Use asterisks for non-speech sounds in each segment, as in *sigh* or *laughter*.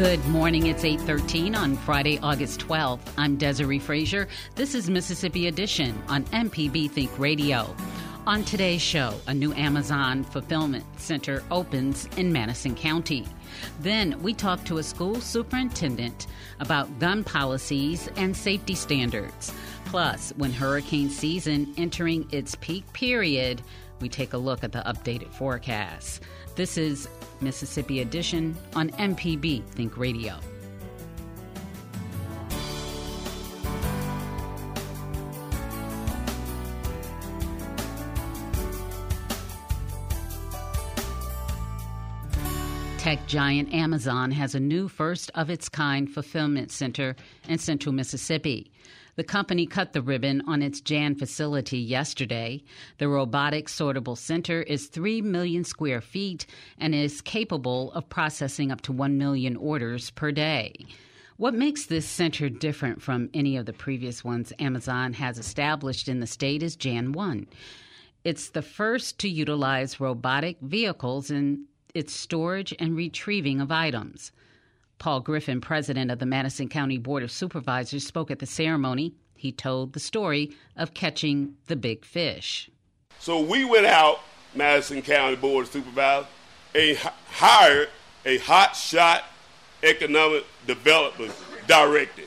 Good morning. It's 8:13 on Friday, August 12th. I'm Desiree Frazier. This is Mississippi Edition on MPB Think Radio. On today's show, a new Amazon fulfillment center opens in Madison County. Then we talk to a school superintendent about gun policies and safety standards. Plus, when hurricane season entering its peak period, we take a look at the updated forecast. This is Mississippi Edition on MPB Think Radio. Tech giant Amazon has a new first of its kind fulfillment center in central Mississippi. The company cut the ribbon on its Jan facility yesterday. The robotic sortable center is 3 million square feet and is capable of processing up to 1 million orders per day. What makes this center different from any of the previous ones Amazon has established in the state is Jan 1. It's the first to utilize robotic vehicles in its storage and retrieving of items. Paul Griffin, president of the Madison County Board of Supervisors, spoke at the ceremony. He told the story of catching the big fish. So we went out, Madison County Board of Supervisors, and hired a hot shot economic development director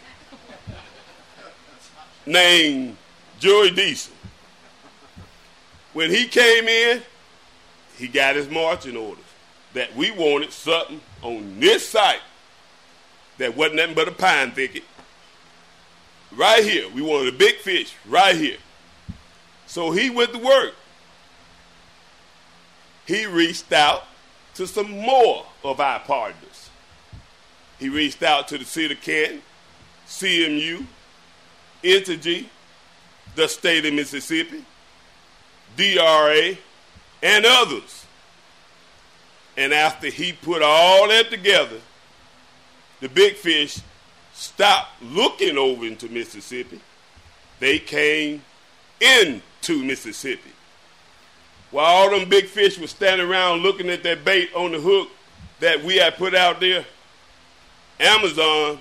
named Joey Deason. When he came in, he got his marching orders that we wanted something on this site that wasn't nothing but a pine thicket. Right here. We wanted a big fish right here. So he went to work. He reached out to some more of our partners. He reached out to the City of Canton, CMU, Entergy, the state of Mississippi, DRA, and others. And after he put all that together, the big fish stopped looking over into Mississippi. They came into Mississippi. While all them big fish were standing around looking at that bait on the hook that we had put out there, Amazon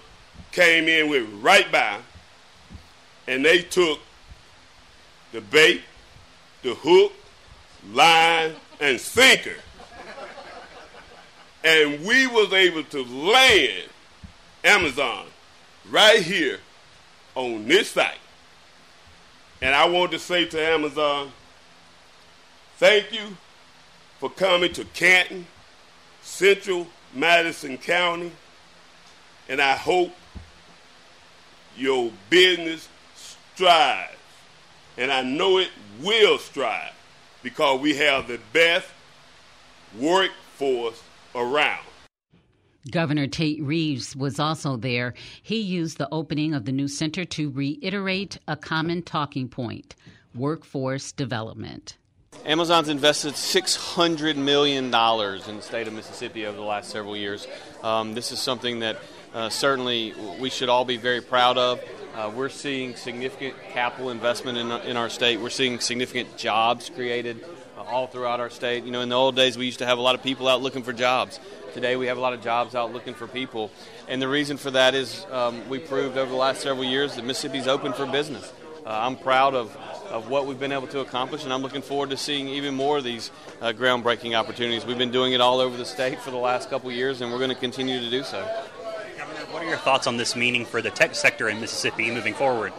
came in with right by and they took the bait, the hook, line, and sinker. And we was able to land Amazon right here on this site. And I want to say to Amazon, thank you for coming to Canton, Central Madison County, and I hope your business strives. And I know it will strive because we have the best workforce around. Governor Tate Reeves was also there. He used the opening of the new center to reiterate a common talking point workforce development. Amazon's invested $600 million in the state of Mississippi over the last several years. Um, this is something that uh, certainly we should all be very proud of. Uh, we're seeing significant capital investment in, in our state. We're seeing significant jobs created all throughout our state. You know, in the old days, we used to have a lot of people out looking for jobs. Today, we have a lot of jobs out looking for people. And the reason for that is um, we proved over the last several years that Mississippi's open for business. uh, I'm proud of, of what we've been able to accomplish, and I'm looking forward to seeing even more of these uh, groundbreaking opportunities. We've been doing it all over the state for the last couple years, and we're going to continue to do so. Governor, what are your thoughts on this meaning for the tech sector in Mississippi moving forward?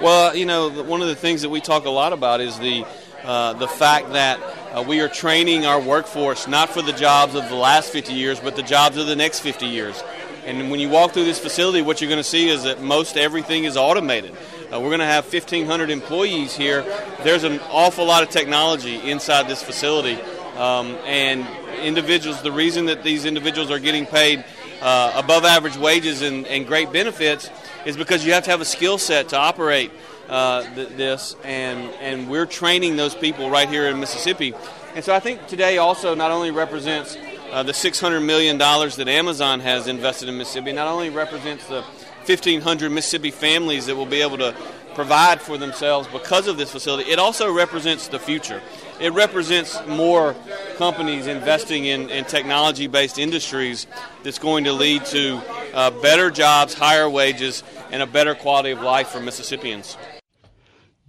Well, you know, one of the things that we talk a lot about is the uh, the fact that uh, we are training our workforce not for the jobs of the last 50 years, but the jobs of the next 50 years. And when you walk through this facility, what you're going to see is that most everything is automated. Uh, we're going to have 1,500 employees here. There's an awful lot of technology inside this facility. Um, and individuals, the reason that these individuals are getting paid uh, above average wages and, and, great benefits is because you have to have a skill set to operate uh, th- this, and, and we're training those people right here in Mississippi. And so I think today also not only represents uh, the $600 million that Amazon has invested in Mississippi, not only represents the 1,500 Mississippi families that will be able to provide for themselves because of this facility, it also represents the future. It represents more companies investing in, in technology based industries that's going to lead to uh, better jobs, higher wages, and a better quality of life for Mississippians.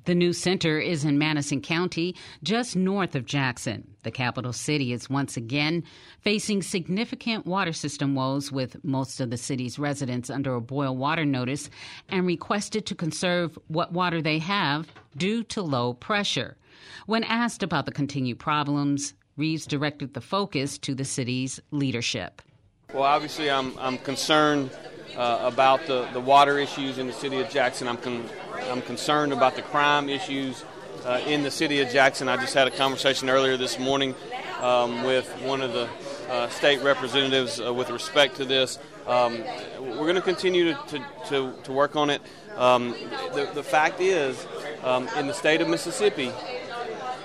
The new center is in Madison County, just north of Jackson. The capital city is once again facing significant water system woes, with most of the city's residents under a boil water notice and requested to conserve what water they have due to low pressure. When asked about the continued problems, Reeves directed the focus to the city's leadership. Well, obviously, I'm, I'm concerned uh, about the, the water issues in the city of Jackson. I'm, con- I'm concerned about the crime issues uh, in the city of Jackson. I just had a conversation earlier this morning um, with one of the uh, state representatives uh, with respect to this. Um, we're going to continue to, to, to, work on it. Um, the, the fact is, um, in the state of Mississippi,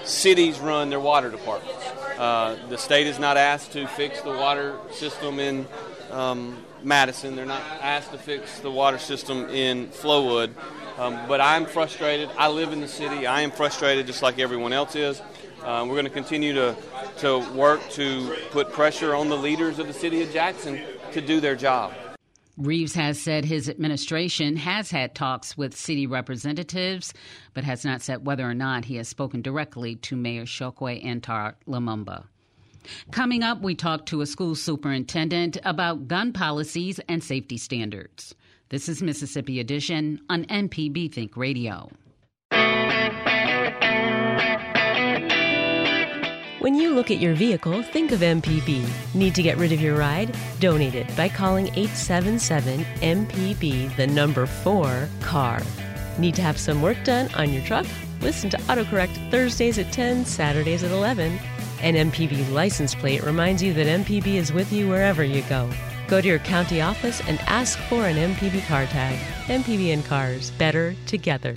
cities run their water departments. Uh, the state is not asked to fix the water system in um, Madison. They're not asked to fix the water system in Flowood. Um, but I'm frustrated. I live in the city. I am frustrated just like everyone else is. Uh, we're going to continue to, to work to put pressure on the leaders of the city of Jackson to do their job. Reeves has said his administration has had talks with city representatives, but has not said whether or not he has spoken directly to Mayor Chokwe Antar Lumumba. Coming up, we talk to a school superintendent about gun policies and safety standards. This is Mississippi Edition on MPB Think Radio. When you look at your vehicle, think of MPB. Need to get rid of your ride? Donate it by calling 877 MPB, the number 4 CAR. Need to have some work done on your truck? Listen to AutoCorrect Thursdays at 10, Saturdays at 11. An MPB license plate reminds you that MPB is with you wherever you go. Go to your county office and ask for an MPB car tag. MPB and cars, better together.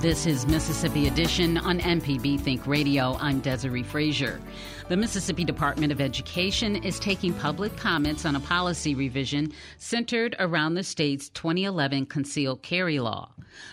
This is Mississippi Edition on MPB Think Radio. I'm Desiree Frazier. The Mississippi Department of Education is taking public comments on a policy revision centered around the state's 2011 concealed carry law.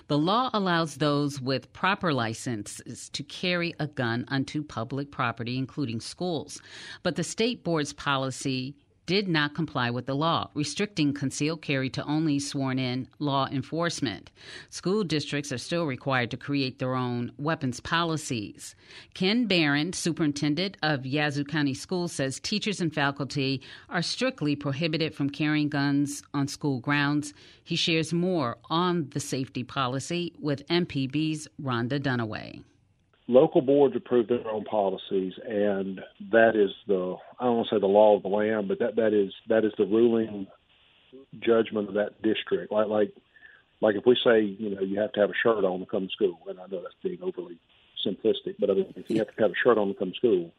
The law allows those with proper licenses to carry a gun onto public property, including schools. But the state board's policy did not comply with the law, restricting concealed carry to only sworn in law enforcement. School districts are still required to create their own weapons policies. Ken Barron, superintendent of Yazoo County Schools, says teachers and faculty are strictly prohibited from carrying guns on school grounds. He shares more on the safety policy with MPB's Rhonda Dunaway local boards approve their own policies, and that is the I don't want to say the law of the land, but that that is that is the ruling judgment of that district. Like like like if we say you know you have to have a shirt on to come to school, and I know that's being overly simplistic, but I mean, if you have to have a shirt on to come to school,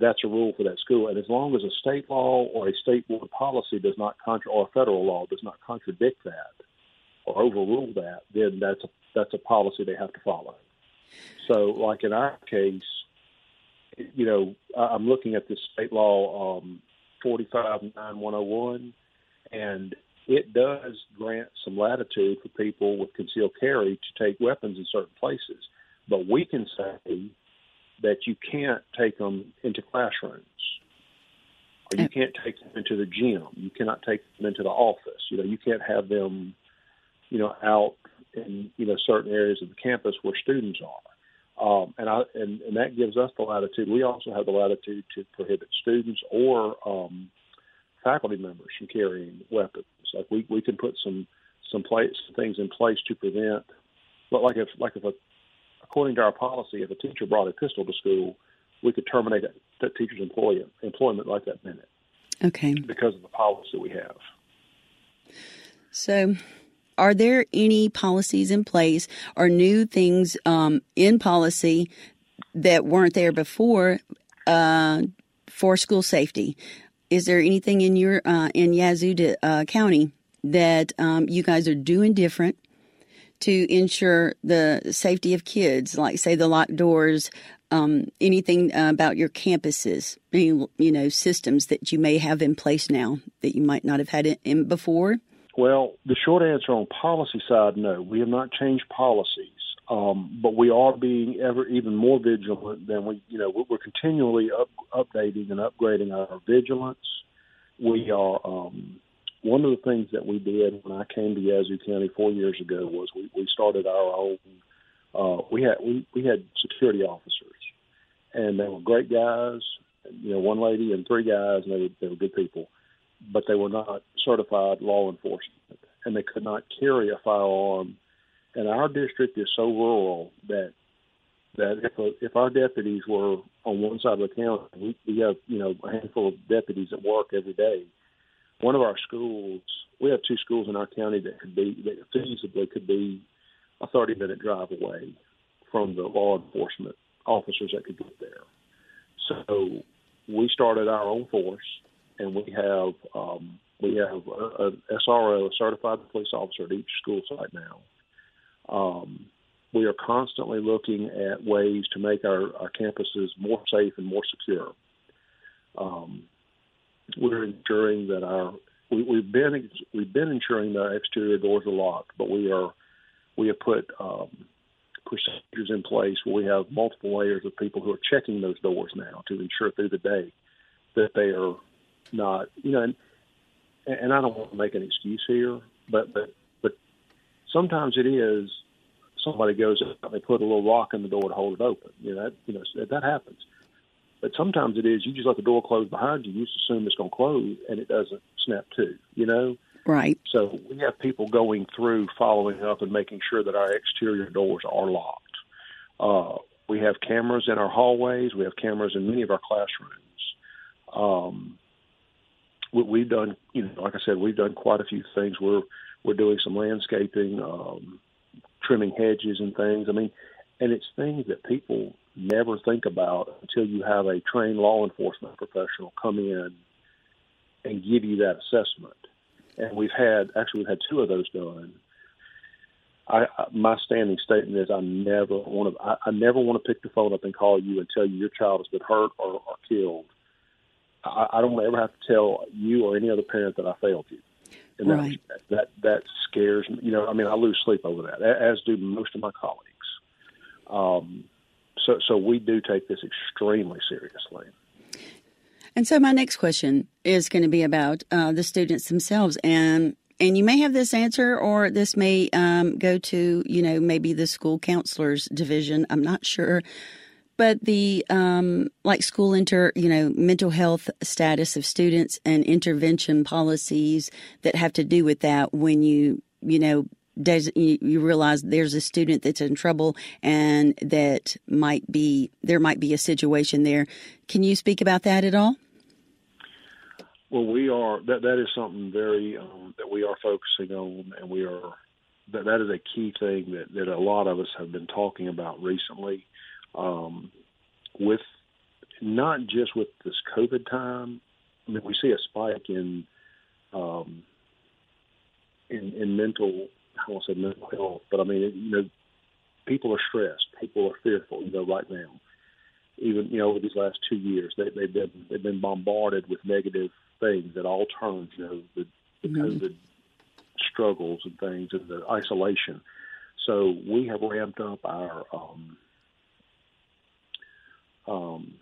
that's a rule for that school. And as long as a state law or a state board policy does not contra or a federal law does not contradict that or overrule that, then that's a that's a policy they have to follow. So, like in our case, you know, I'm looking at this state law um, 459-101, and it does grant some latitude for people with concealed carry to take weapons in certain places. But we can say that you can't take them into classrooms. or you can't take them into the gym. You cannot take them into the office. You know, you can't have them, you know, out in you know certain areas of the campus where students are. Um, and I and, and that gives us the latitude. We also have the latitude to prohibit students or um, faculty members from carrying weapons. Like we, we can put some some place things in place to prevent. But like if like if a according to our policy, if a teacher brought a pistol to school, we could terminate that, that teacher's employment employment right that minute. Okay. Because of the policy we have. So, are there any policies in place or new things um, in policy that weren't there before uh, for school safety? Is there anything in your uh, in Yazoo uh, County that um, you guys are doing different to ensure the safety of kids, like say the locked doors, um, anything about your campuses, any you know systems that you may have in place now that you might not have had in before? Well, the short answer on policy side, no, we have not changed policies, um, but we are being ever even more vigilant than we, you know, we're continually up, updating and upgrading our vigilance. We are um, one of the things that we did when I came to Yazoo County four years ago was we, we started our own. Uh, we had we, we had security officers, and they were great guys. You know, one lady and three guys, and they were they were good people, but they were not certified law enforcement, and they could not carry a firearm. And our district is so rural that that if a, if our deputies were on one side of the county, we, we have you know a handful of deputies at work every day one of our schools, we have two schools in our county that could be that feasibly could be a 30 minute drive away from the law enforcement officers that could get there. So we started our own force, and we have um, we have a, SRO, a certified police officer at each school site now. Um, we are constantly looking at ways to make our, our campuses more safe and more secure. Um, we're ensuring that our we, we've been we've been ensuring that our exterior doors are locked, but we are we have put um, procedures in place where we have multiple layers of people who are checking those doors now to ensure through the day that they are not you know and, and I don't want to make an excuse here, but but but sometimes it is somebody goes out and they put a little rock in the door to hold it open. You know that you know that that happens. But sometimes it is you just let the door close behind you. You just assume it's going to close, and it doesn't snap to. You know. Right. So we have people going through, following up, and making sure that our exterior doors are locked. Uh, we have cameras in our hallways. We have cameras in many of our classrooms. Um, we've done, you know, like I said, we've done quite a few things. We're we're doing some landscaping, um, trimming hedges and things. I mean, and it's things that people never think about until you have a trained law enforcement professional come in and give you that assessment. And we've had actually we've had two of those done. I, my standing statement is I never want to I, I never want to pick the phone up and call you and tell you your child has been hurt or, or killed. I, I don't ever have to tell you or any other parent that I failed you. And right. that, that that scares me. You know, I mean, I lose sleep over that, as do most of my colleagues. Um, so, so we do take this extremely seriously. And so, my next question is going to be about uh, the students themselves, and and you may have this answer, or this may um, go to you know maybe the school counselors division. I'm not sure, but the um, like school inter you know mental health status of students and intervention policies that have to do with that when you you know does you realize there's a student that's in trouble and that might be there might be a situation there. Can you speak about that at all? Well, we are that that is something very um, that we are focusing on, and we are that that is a key thing that that a lot of us have been talking about recently, um, with not just with this COVID time. I mean, we see a spike in um, in, in mental I won't say mental health, but I mean, you know, people are stressed, people are fearful. You know, right now, even you know, over these last two years, they, they've been they've been bombarded with negative things at all turns. You know, the, the mm-hmm. COVID struggles and things, and the isolation. So we have ramped up our um, um,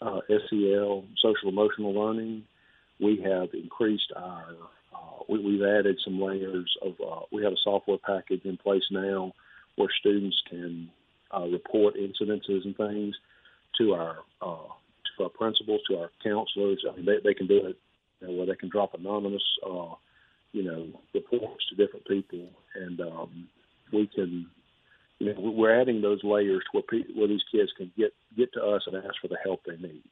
uh, SEL, social emotional learning. We have increased our. Uh, we, have added some layers of. Uh, we have a software package in place now where students can uh, report incidences and things to our uh, to our principals, to our counselors. I mean, they, they can do it you know, where they can drop anonymous, uh, you know, reports to different people, and um, we can you know, we're adding those layers where pe- where these kids can get get to us and ask for the help they need.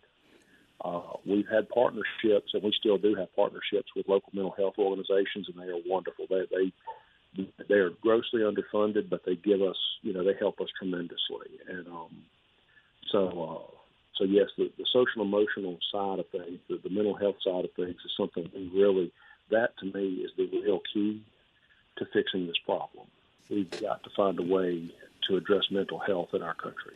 Uh, we've had partnerships, and we still do have partnerships with local mental health organizations, and they are wonderful. They they they are grossly underfunded, but they give us, you know, they help us tremendously. And um, so, uh, so yes, the, the social emotional side of things, the, the mental health side of things, is something we really. That to me is the real key to fixing this problem we've got to find a way to address mental health in our country.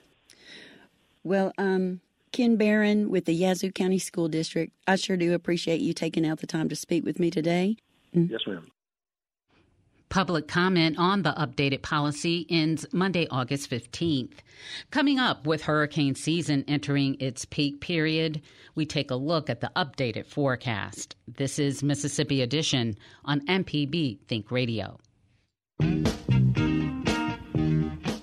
Well, um, Ken Barron with the Yazoo County School District, I sure do appreciate you taking out the time to speak with me today. Mm. Yes, ma'am. Public comment on the updated policy ends Monday, August 15th. Coming up with hurricane season entering its peak period, we take a look at the updated forecast. This is Mississippi Edition on MPB Think Radio.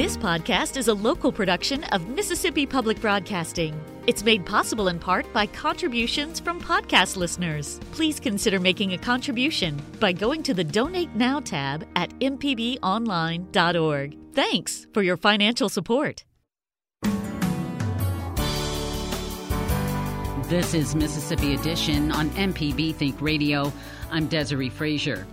This podcast is a local production of Mississippi Public Broadcasting. It's made possible in part by contributions from podcast listeners. Please consider making a contribution by going to the Donate Now tab at mpbonline.org. Thanks for your financial support. This is Mississippi Edition on MPB Think Radio. I'm Desiree Frazier.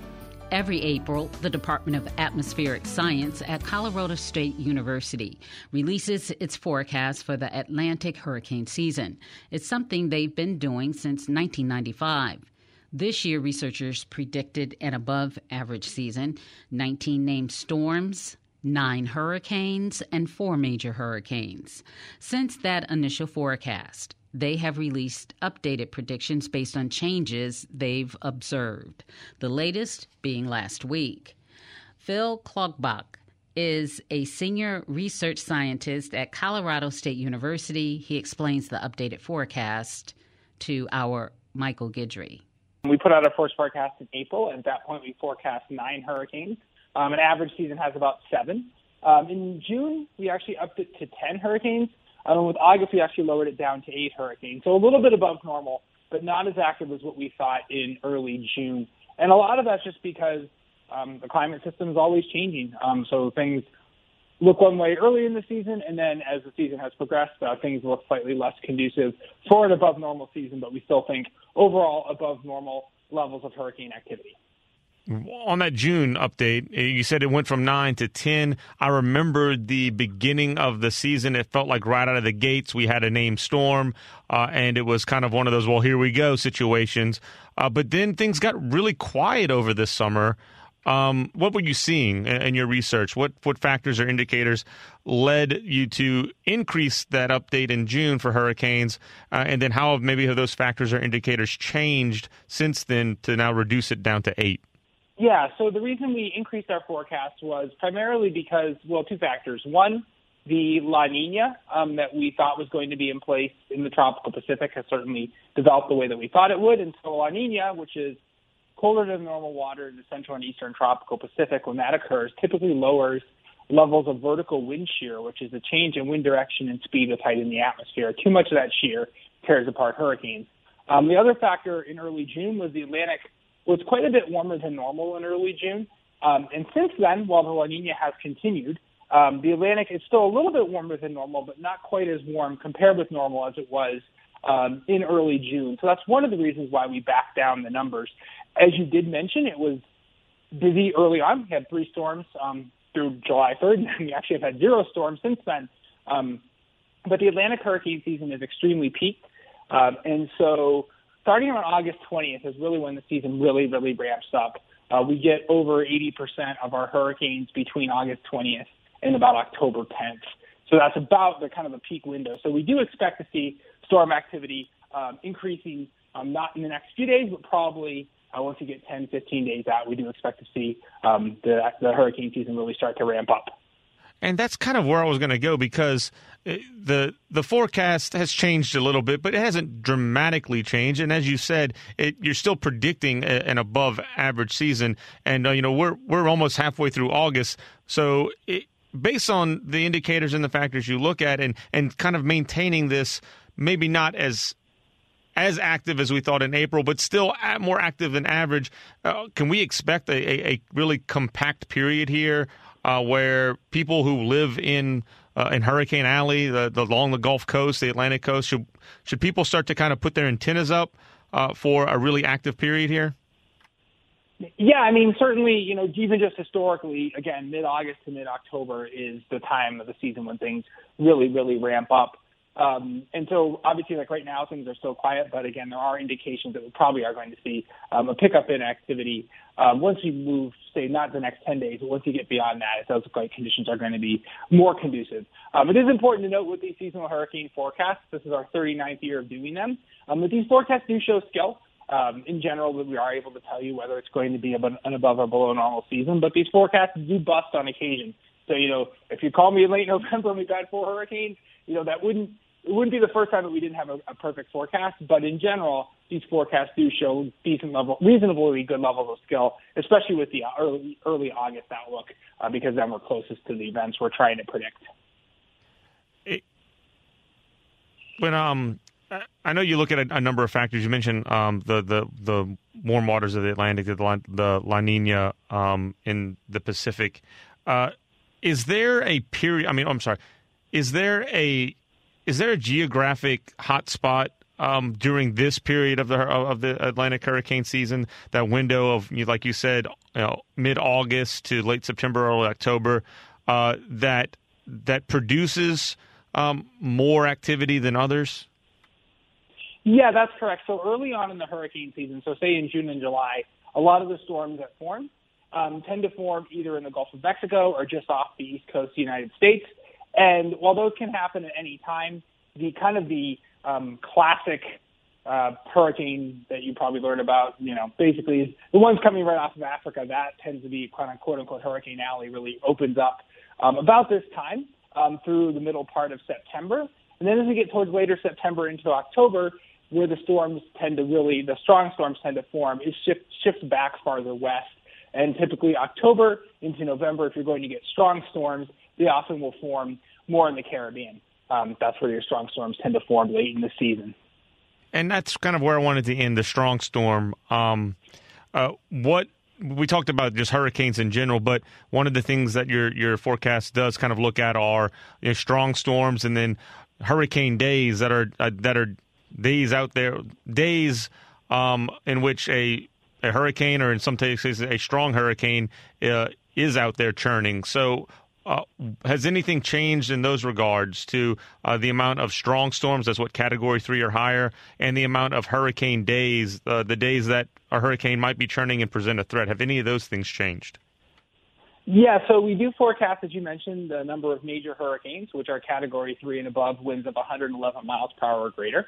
Every April, the Department of Atmospheric Science at Colorado State University releases its forecast for the Atlantic hurricane season. It's something they've been doing since 1995. This year, researchers predicted an above average season 19 named storms, nine hurricanes, and four major hurricanes. Since that initial forecast, they have released updated predictions based on changes they've observed, the latest being last week. Phil Klotzbach is a senior research scientist at Colorado State University. He explains the updated forecast to our Michael Guidry. We put out our first forecast in April, at that point we forecast nine hurricanes. Um, an average season has about seven. Um, in June, we actually upped it to 10 hurricanes. Um, with we actually lowered it down to eight hurricanes, so a little bit above normal, but not as active as what we thought in early June. And a lot of that's just because um, the climate system is always changing. Um, so things look one way early in the season, and then as the season has progressed, uh, things look slightly less conducive for an above normal season, but we still think overall above normal levels of hurricane activity on that June update, eh, you said it went from nine to 10. I remember the beginning of the season. It felt like right out of the gates, we had a name storm, uh, and it was kind of one of those, well, here we go situations. Uh, but then things got really quiet over this summer. Um, what were you seeing in your research? What what factors or indicators led you to increase that update in June for hurricanes, uh, and then how have maybe have those factors or indicators changed since then to now reduce it down to eight? Yeah, so the reason we increased our forecast was primarily because, well, two factors. One, the La Nina um, that we thought was going to be in place in the tropical Pacific has certainly developed the way that we thought it would. And so La Nina, which is colder than normal water in the central and eastern tropical Pacific, when that occurs, typically lowers levels of vertical wind shear, which is a change in wind direction and speed with height in the atmosphere. Too much of that shear tears apart hurricanes. Um, the other factor in early June was the Atlantic was quite a bit warmer than normal in early June. Um, and since then, while the La Nina has continued, um, the Atlantic is still a little bit warmer than normal, but not quite as warm compared with normal as it was um, in early June. So that's one of the reasons why we backed down the numbers. As you did mention, it was busy early on. We had three storms um, through July 3rd, *laughs* and we actually have had zero storms since then. Um, but the Atlantic hurricane season is extremely peaked. Um, and so starting around August 20th is really when the season really, really ramps up. Uh, we get over 80% of our hurricanes between August 20th and about October 10th. So that's about the kind of the peak window. So we do expect to see storm activity um, increasing, um, not in the next few days, but probably uh, once you get 10, 15 days out, we do expect to see um, the, the hurricane season really start to ramp up. And that's kind of where I was going to go because uh, the the forecast has changed a little bit, but it hasn't dramatically changed. And as you said, it, you're still predicting a, an above average season. And uh, you know we're we're almost halfway through August, so it, based on the indicators and the factors you look at, and and kind of maintaining this, maybe not as as active as we thought in April, but still more active than average. Uh, can we expect a, a, a, really compact period here uh, where people who live in uh, in Hurricane Alley, the, the, along the Gulf Coast, the Atlantic Coast, should should people start to kind of put their antennas up uh, for a really active period here? Yeah, I mean, certainly, you know, even just historically, again, mid August to mid October is the time of the season when things really, really ramp up. Um, and so obviously, like right now, things are still quiet, but again, there are indications that we probably are going to see um, a pickup in activity um, once you move, say, not the next 10 days, but once you get beyond that, it does look conditions are going to be more conducive. Um, it is important to note with these seasonal hurricane forecasts, this is our 39th year of doing them, um, that these forecasts do show skill. Um, in general, we are able to tell you whether it's going to be an above or below normal season, but these forecasts do bust on occasion. So, you know, if you call me in late *laughs* November and we've had four hurricanes, you know, that wouldn't it wouldn't be the first time that we didn't have a, a perfect forecast, but in general, these forecasts do show decent level, reasonably good levels of skill, especially with the early early August outlook, uh, because then we're closest to the events we're trying to predict. It, when um, I know you look at a, a number of factors. You mentioned um, the the the warm waters of the Atlantic, the La, the La Nina um, in the Pacific. Uh, is there a period? I mean, I'm sorry. Is there a is there a geographic hotspot um, during this period of the of the Atlantic hurricane season? That window of, like you said, you know, mid August to late September, early October, uh, that that produces um, more activity than others. Yeah, that's correct. So early on in the hurricane season, so say in June and July, a lot of the storms that form um, tend to form either in the Gulf of Mexico or just off the east coast of the United States. And while those can happen at any time, the kind of the um, classic uh, hurricane that you probably learned about, you know, basically the ones coming right off of Africa, that tends to be kind of quote unquote, Hurricane Alley really opens up um, about this time um, through the middle part of September. And then as we get towards later September into October, where the storms tend to really, the strong storms tend to form, it shift, shifts back farther west. And typically October into November, if you're going to get strong storms, they often will form more in the Caribbean. Um, that's where your strong storms tend to form late in the season. And that's kind of where I wanted to end the strong storm. Um, uh, what we talked about just hurricanes in general, but one of the things that your your forecast does kind of look at are you know, strong storms and then hurricane days that are uh, that are days out there days um, in which a a hurricane or in some cases a strong hurricane uh, is out there churning. So uh, has anything changed in those regards to uh, the amount of strong storms, that's what category three or higher, and the amount of hurricane days, uh, the days that a hurricane might be churning and present a threat? Have any of those things changed? Yeah, so we do forecast, as you mentioned, the number of major hurricanes, which are category three and above, winds of 111 miles per hour or greater.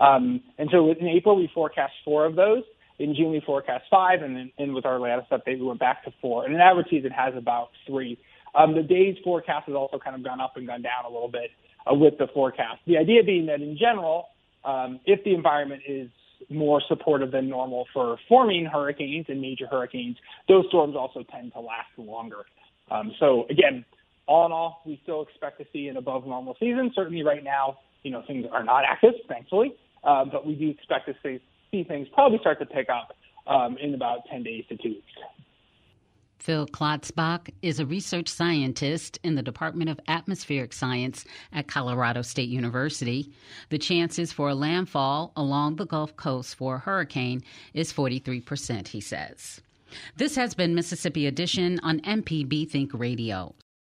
Um, and so in April, we forecast four of those. In June, we forecast five, and then and with our latest update, we went back to four. And an average season has about three. Um, the days forecast has also kind of gone up and gone down a little bit uh, with the forecast. The idea being that in general, um, if the environment is more supportive than normal for forming hurricanes and major hurricanes, those storms also tend to last longer. Um, so again, all in all, we still expect to see an above normal season. Certainly right now, you know, things are not active, thankfully, uh, but we do expect to see, see things probably start to pick up um, in about 10 days to two weeks. Phil Klotzbach is a research scientist in the Department of Atmospheric Science at Colorado State University. The chances for a landfall along the Gulf Coast for a hurricane is 43%, he says. This has been Mississippi Edition on MPB Think Radio.